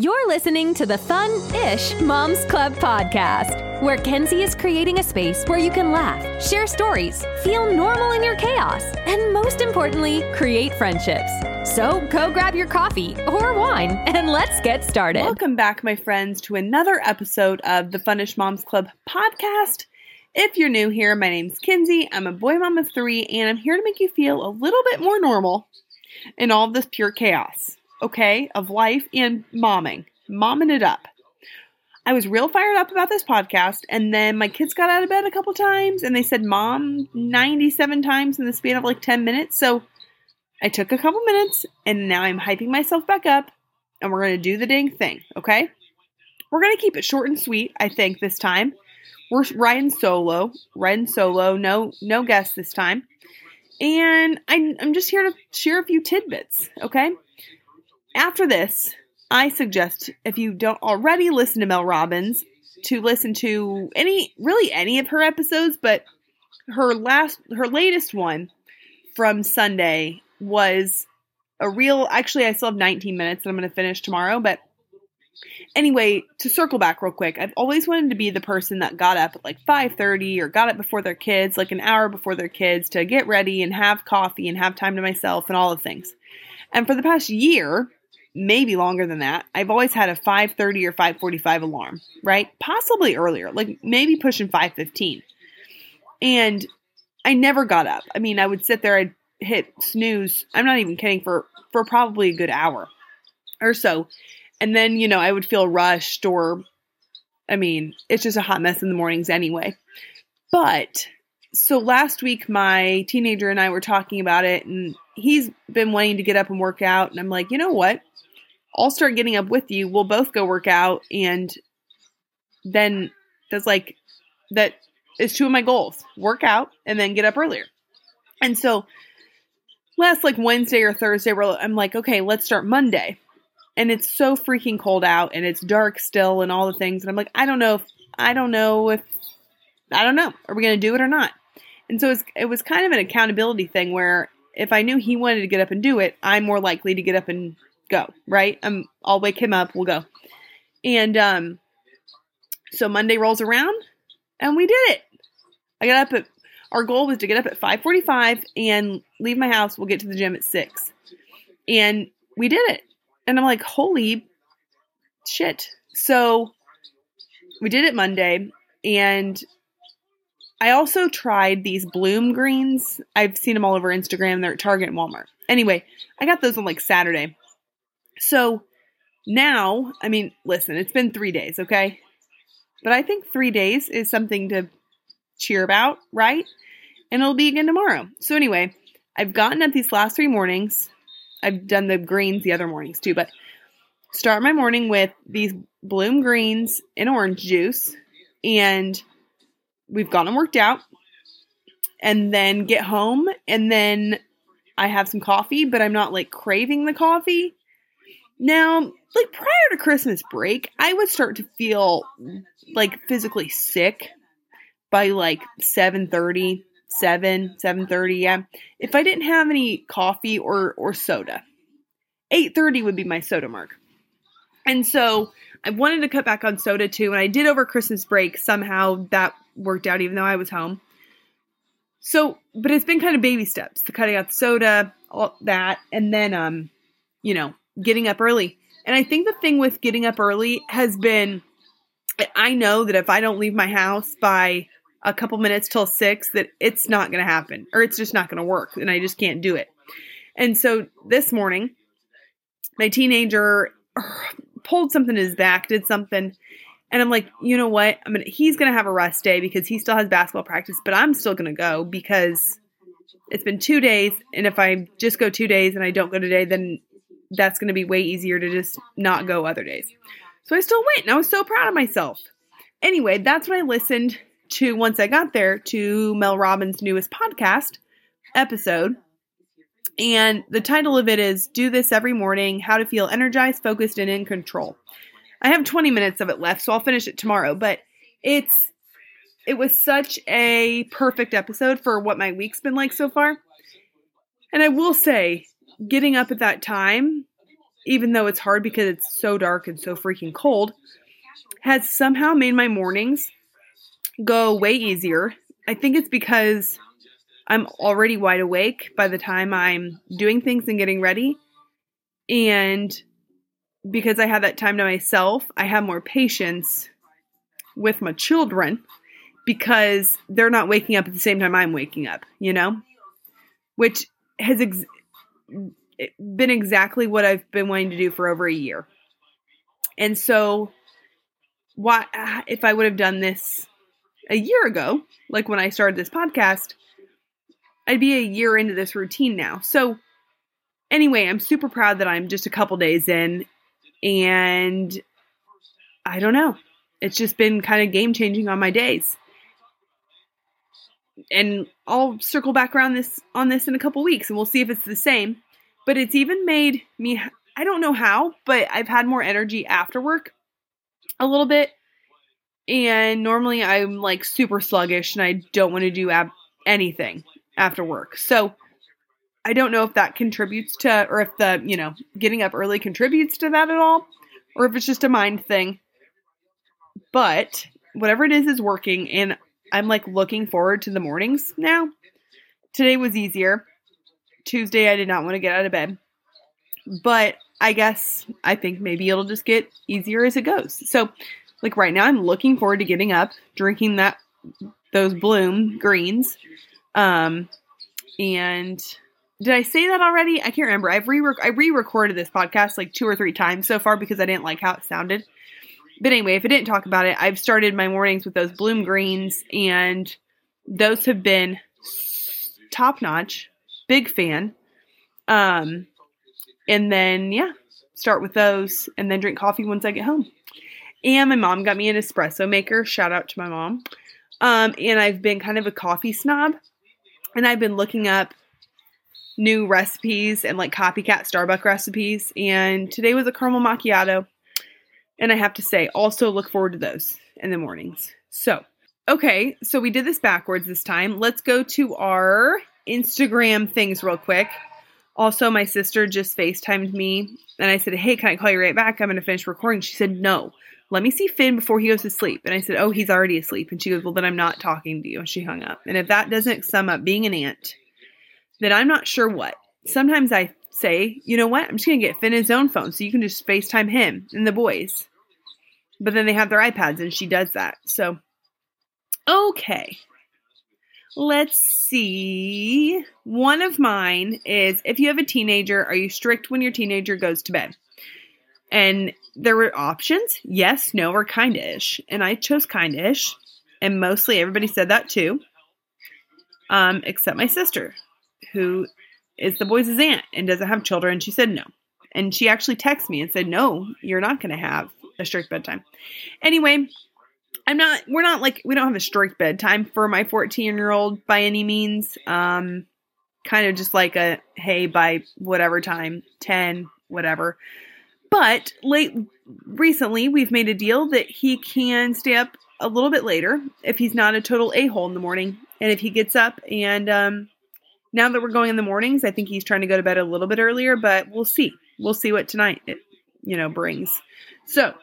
You're listening to the Fun Ish Moms Club podcast, where Kenzie is creating a space where you can laugh, share stories, feel normal in your chaos, and most importantly, create friendships. So go grab your coffee or wine and let's get started. Welcome back, my friends, to another episode of the Fun Ish Moms Club podcast. If you're new here, my name's Kinsey. I'm a boy mom of three, and I'm here to make you feel a little bit more normal in all of this pure chaos, okay, of life and momming, momming it up. I was real fired up about this podcast, and then my kids got out of bed a couple times, and they said mom 97 times in the span of like 10 minutes. So I took a couple minutes, and now I'm hyping myself back up, and we're going to do the dang thing, okay? We're going to keep it short and sweet, I think, this time. We're riding solo, riding solo, no no guests this time. And I'm, I'm just here to share a few tidbits, okay? After this, I suggest if you don't already listen to Mel Robbins, to listen to any really any of her episodes, but her last her latest one from Sunday was a real actually I still have 19 minutes that I'm going to finish tomorrow, but anyway, to circle back real quick, I've always wanted to be the person that got up at like 5:30 or got up before their kids, like an hour before their kids to get ready and have coffee and have time to myself and all the things. And for the past year, maybe longer than that, I've always had a 5:30 or 5:45 alarm, right? Possibly earlier, like maybe pushing 5:15. And I never got up. I mean, I would sit there I'd hit snooze. I'm not even kidding for for probably a good hour or so and then, you know, I would feel rushed or, I mean, it's just a hot mess in the mornings anyway. But so last week, my teenager and I were talking about it, and he's been wanting to get up and work out. And I'm like, you know what? I'll start getting up with you. We'll both go work out. And then that's like, that is two of my goals work out and then get up earlier. And so last like Wednesday or Thursday, I'm like, okay, let's start Monday and it's so freaking cold out and it's dark still and all the things and I'm like I don't know if I don't know if I don't know are we going to do it or not and so it was, it was kind of an accountability thing where if I knew he wanted to get up and do it I'm more likely to get up and go right I'm I'll wake him up we'll go and um so Monday rolls around and we did it I got up at our goal was to get up at 5:45 and leave my house we'll get to the gym at 6 and we did it and I'm like, holy shit. So we did it Monday, and I also tried these bloom greens. I've seen them all over Instagram. They're at Target and Walmart. Anyway, I got those on like Saturday. So now, I mean, listen, it's been three days, okay? But I think three days is something to cheer about, right? And it'll be again tomorrow. So anyway, I've gotten up these last three mornings. I've done the greens the other mornings too, but start my morning with these bloom greens and orange juice and we've gotten worked out and then get home and then I have some coffee, but I'm not like craving the coffee. Now, like prior to Christmas break, I would start to feel like physically sick by like 7:30 7 7.30 yeah if i didn't have any coffee or or soda 8.30 would be my soda mark. And so i wanted to cut back on soda too and i did over christmas break. Somehow that worked out even though i was home. So but it's been kind of baby steps: the cutting out soda all that and then um you know getting up early and i think the thing with getting up early has been i know that if i don't leave my house by a couple minutes till six that it's not going to happen or it's just not going to work and I just can't do it. And so this morning, my teenager pulled something in his back, did something, and I'm like, you know what? I'm gonna he's gonna have a rest day because he still has basketball practice, but I'm still gonna go because it's been two days, and if I just go two days and I don't go today, then that's gonna be way easier to just not go other days. So I still went, and I was so proud of myself. Anyway, that's when I listened to once I got there to Mel Robbins' newest podcast episode. And the title of it is Do This Every Morning How to Feel Energized, Focused, and in Control. I have 20 minutes of it left, so I'll finish it tomorrow. But it's it was such a perfect episode for what my week's been like so far. And I will say, getting up at that time even though it's hard because it's so dark and so freaking cold, has somehow made my mornings go way easier. I think it's because I'm already wide awake by the time I'm doing things and getting ready. And because I have that time to myself, I have more patience with my children because they're not waking up at the same time I'm waking up, you know? Which has ex- been exactly what I've been wanting to do for over a year. And so, why, if I would have done this a year ago, like when I started this podcast, I'd be a year into this routine now. So, anyway, I'm super proud that I'm just a couple days in and I don't know. It's just been kind of game changing on my days. And I'll circle back around this on this in a couple weeks and we'll see if it's the same. But it's even made me I don't know how, but I've had more energy after work a little bit. And normally I'm like super sluggish and I don't want to do ab- anything after work. So I don't know if that contributes to, or if the, you know, getting up early contributes to that at all, or if it's just a mind thing. But whatever it is is working, and I'm like looking forward to the mornings now. Today was easier. Tuesday, I did not want to get out of bed. But I guess I think maybe it'll just get easier as it goes. So, like right now, I'm looking forward to getting up, drinking that those bloom greens, um, and did I say that already? I can't remember. I've re I re-recorded this podcast like two or three times so far because I didn't like how it sounded. But anyway, if I didn't talk about it, I've started my mornings with those bloom greens, and those have been top notch. Big fan. Um, and then yeah, start with those, and then drink coffee once I get home. And my mom got me an espresso maker. Shout out to my mom. Um, and I've been kind of a coffee snob, and I've been looking up new recipes and like copycat Starbucks recipes. And today was a caramel macchiato. And I have to say, also look forward to those in the mornings. So, okay, so we did this backwards this time. Let's go to our Instagram things real quick. Also, my sister just FaceTimed me and I said, Hey, can I call you right back? I'm going to finish recording. She said, No, let me see Finn before he goes to sleep. And I said, Oh, he's already asleep. And she goes, Well, then I'm not talking to you. And she hung up. And if that doesn't sum up being an aunt, then I'm not sure what. Sometimes I say, you know what, I'm just going to get Finn his own phone so you can just FaceTime him and the boys. But then they have their iPads and she does that. So, okay. Let's see. One of mine is if you have a teenager, are you strict when your teenager goes to bed? And there were options yes, no, or kind ish. And I chose kind ish. And mostly everybody said that too, um, except my sister who is the boys' aunt and doesn't have children. She said no. And she actually texted me and said, No, you're not going to have a strict bedtime. Anyway, I'm not, we're not like, we don't have a strict bedtime for my 14 year old by any means. Um, kind of just like a, hey, by whatever time, 10, whatever. But late, recently, we've made a deal that he can stay up a little bit later if he's not a total a hole in the morning. And if he gets up and um, now that we're going in the mornings, I think he's trying to go to bed a little bit earlier, but we'll see. We'll see what tonight it, you know, brings. So,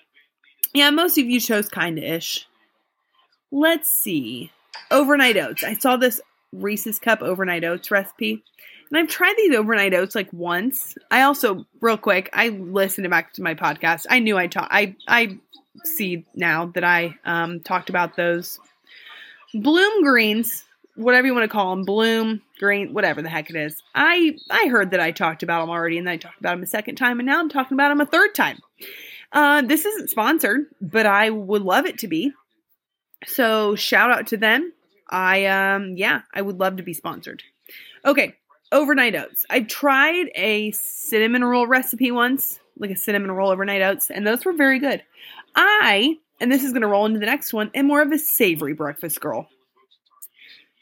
yeah, most of you chose kind of ish. Let's see. Overnight oats. I saw this Reese's Cup overnight oats recipe. And I've tried these overnight oats like once. I also, real quick, I listened back to my podcast. I knew I talked. I I see now that I um, talked about those bloom greens whatever you want to call them, bloom, green, whatever the heck it is. I I heard that I talked about them already, and I talked about them a second time, and now I'm talking about them a third time. Uh, this isn't sponsored, but I would love it to be. So shout out to them. I um yeah, I would love to be sponsored. Okay, overnight oats. I tried a cinnamon roll recipe once, like a cinnamon roll overnight oats, and those were very good. I and this is going to roll into the next one, am more of a savory breakfast girl.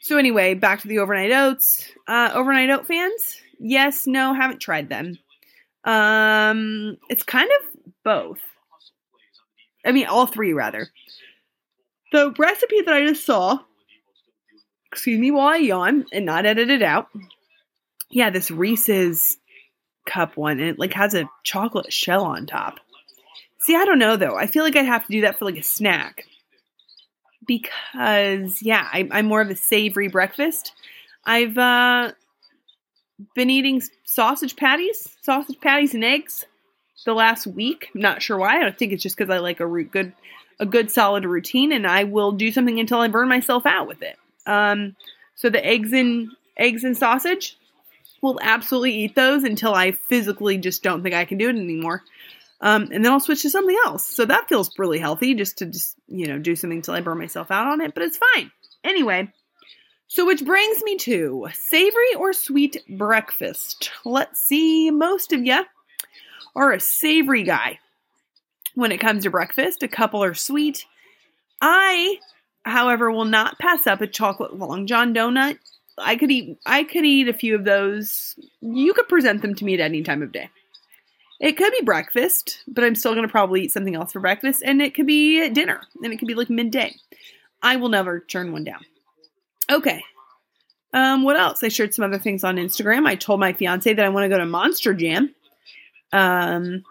So anyway, back to the overnight oats. Uh, overnight oat fans? Yes, no, haven't tried them. Um, it's kind of both. I mean, all three rather. The recipe that I just saw. Excuse me while I yawn and not edit it out. Yeah, this Reese's cup one and it like has a chocolate shell on top. See, I don't know though. I feel like I'd have to do that for like a snack. Because yeah, I, I'm more of a savory breakfast. I've uh been eating sausage patties, sausage patties and eggs the last week. Not sure why. I think it's just because I like a root good a good solid routine and I will do something until I burn myself out with it. Um so the eggs and eggs and sausage will absolutely eat those until I physically just don't think I can do it anymore. Um, and then I'll switch to something else. So that feels really healthy just to just, you know, do something until I burn myself out on it, but it's fine. Anyway, so which brings me to savory or sweet breakfast. Let's see, most of you are a savory guy when it comes to breakfast. A couple are sweet. I, however, will not pass up a chocolate long john donut. I could eat I could eat a few of those. You could present them to me at any time of day. It could be breakfast, but I'm still going to probably eat something else for breakfast, and it could be dinner, and it could be like midday. I will never turn one down. Okay. Um, what else? I shared some other things on Instagram. I told my fiance that I want to go to Monster Jam. Um,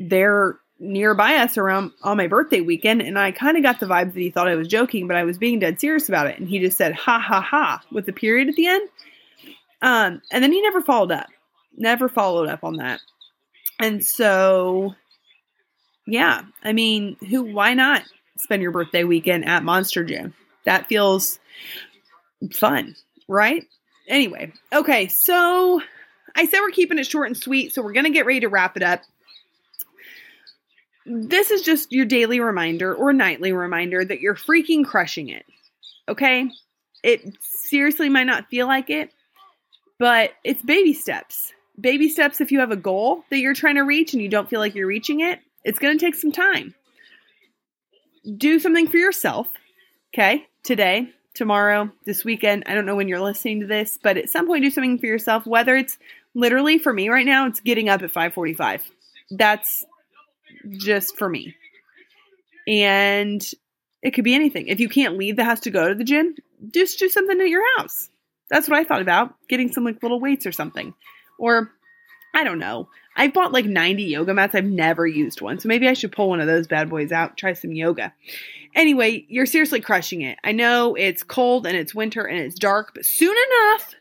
they're nearby us around on my birthday weekend, and I kind of got the vibe that he thought I was joking, but I was being dead serious about it. And he just said, ha ha ha, with the period at the end. Um, and then he never followed up. Never followed up on that. And so, yeah, I mean, who, why not spend your birthday weekend at Monster Jam? That feels fun, right? Anyway, okay, so I said we're keeping it short and sweet, so we're going to get ready to wrap it up. This is just your daily reminder or nightly reminder that you're freaking crushing it. Okay? It seriously might not feel like it, but it's baby steps baby steps if you have a goal that you're trying to reach and you don't feel like you're reaching it. It's going to take some time. Do something for yourself, okay? Today, tomorrow, this weekend. I don't know when you're listening to this, but at some point do something for yourself whether it's literally for me right now, it's getting up at 5:45. That's just for me. And it could be anything. If you can't leave the house to go to the gym, just do something at your house. That's what I thought about, getting some like little weights or something. Or I don't know. I've bought like 90 yoga mats. I've never used one. So maybe I should pull one of those bad boys out, try some yoga. Anyway, you're seriously crushing it. I know it's cold and it's winter and it's dark, but soon enough,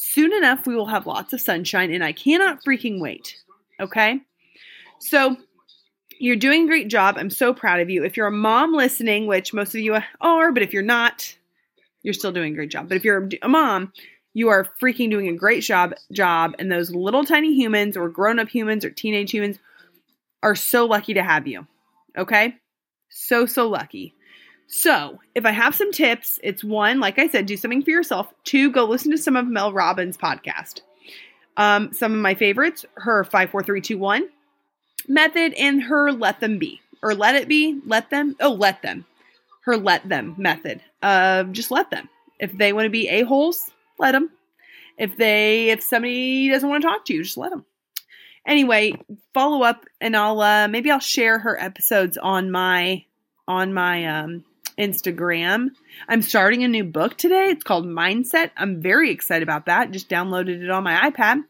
soon enough, we will have lots of sunshine and I cannot freaking wait. Okay? So, you're doing a great job. I'm so proud of you. If you're a mom listening, which most of you are, but if you're not, you're still doing a great job. But if you're a mom, you are freaking doing a great job job and those little tiny humans or grown-up humans or teenage humans are so lucky to have you. Okay? So so lucky. So, if I have some tips, it's one, like I said, do something for yourself. Two, go listen to some of Mel Robbins' podcast. Um, some of my favorites, her 54321 method and her let them be or let it be, let them. Oh, let them. Her let them method. Uh, just let them. If they want to be a-holes, let them. If they, if somebody doesn't want to talk to you, just let them. Anyway, follow up and I'll, uh, maybe I'll share her episodes on my, on my, um, Instagram. I'm starting a new book today. It's called Mindset. I'm very excited about that. Just downloaded it on my iPad.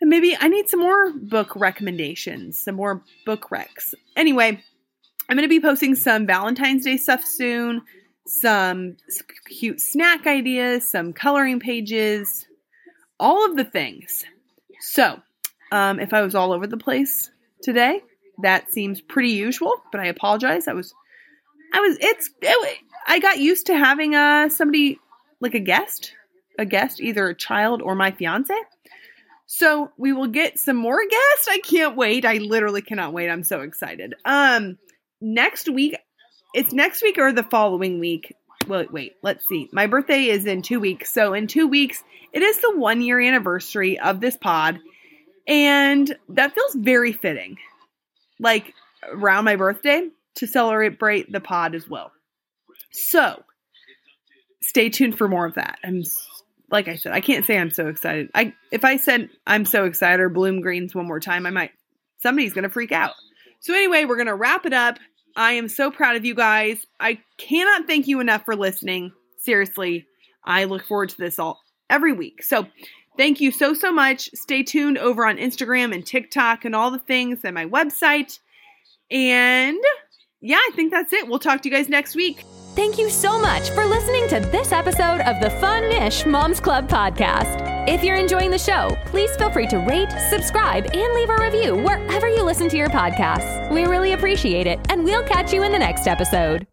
And maybe I need some more book recommendations, some more book recs. Anyway, I'm going to be posting some Valentine's Day stuff soon, some cute snack ideas, some coloring pages, all of the things. So, um, if I was all over the place today, that seems pretty usual, but I apologize. I was, I was, it's, it, I got used to having uh, somebody like a guest, a guest, either a child or my fiance. So we will get some more guests. I can't wait. I literally cannot wait. I'm so excited. Um, next week it's next week or the following week. Well, wait, let's see. My birthday is in two weeks. So, in two weeks, it is the one year anniversary of this pod. And that feels very fitting. Like around my birthday to celebrate the pod as well. So, stay tuned for more of that. I'm like I said, I can't say I'm so excited. I if I said I'm so excited or bloom greens one more time, I might somebody's to freak out. So anyway, we're to wrap it up. I am so proud of you guys. I cannot thank you enough for listening. Seriously, I look forward to this all every week. So Thank you so, so much. Stay tuned over on Instagram and TikTok and all the things and my website. And yeah, I think that's it. We'll talk to you guys next week. Thank you so much for listening to this episode of the Fun-ish Moms Club podcast. If you're enjoying the show, please feel free to rate, subscribe, and leave a review wherever you listen to your podcasts. We really appreciate it, and we'll catch you in the next episode.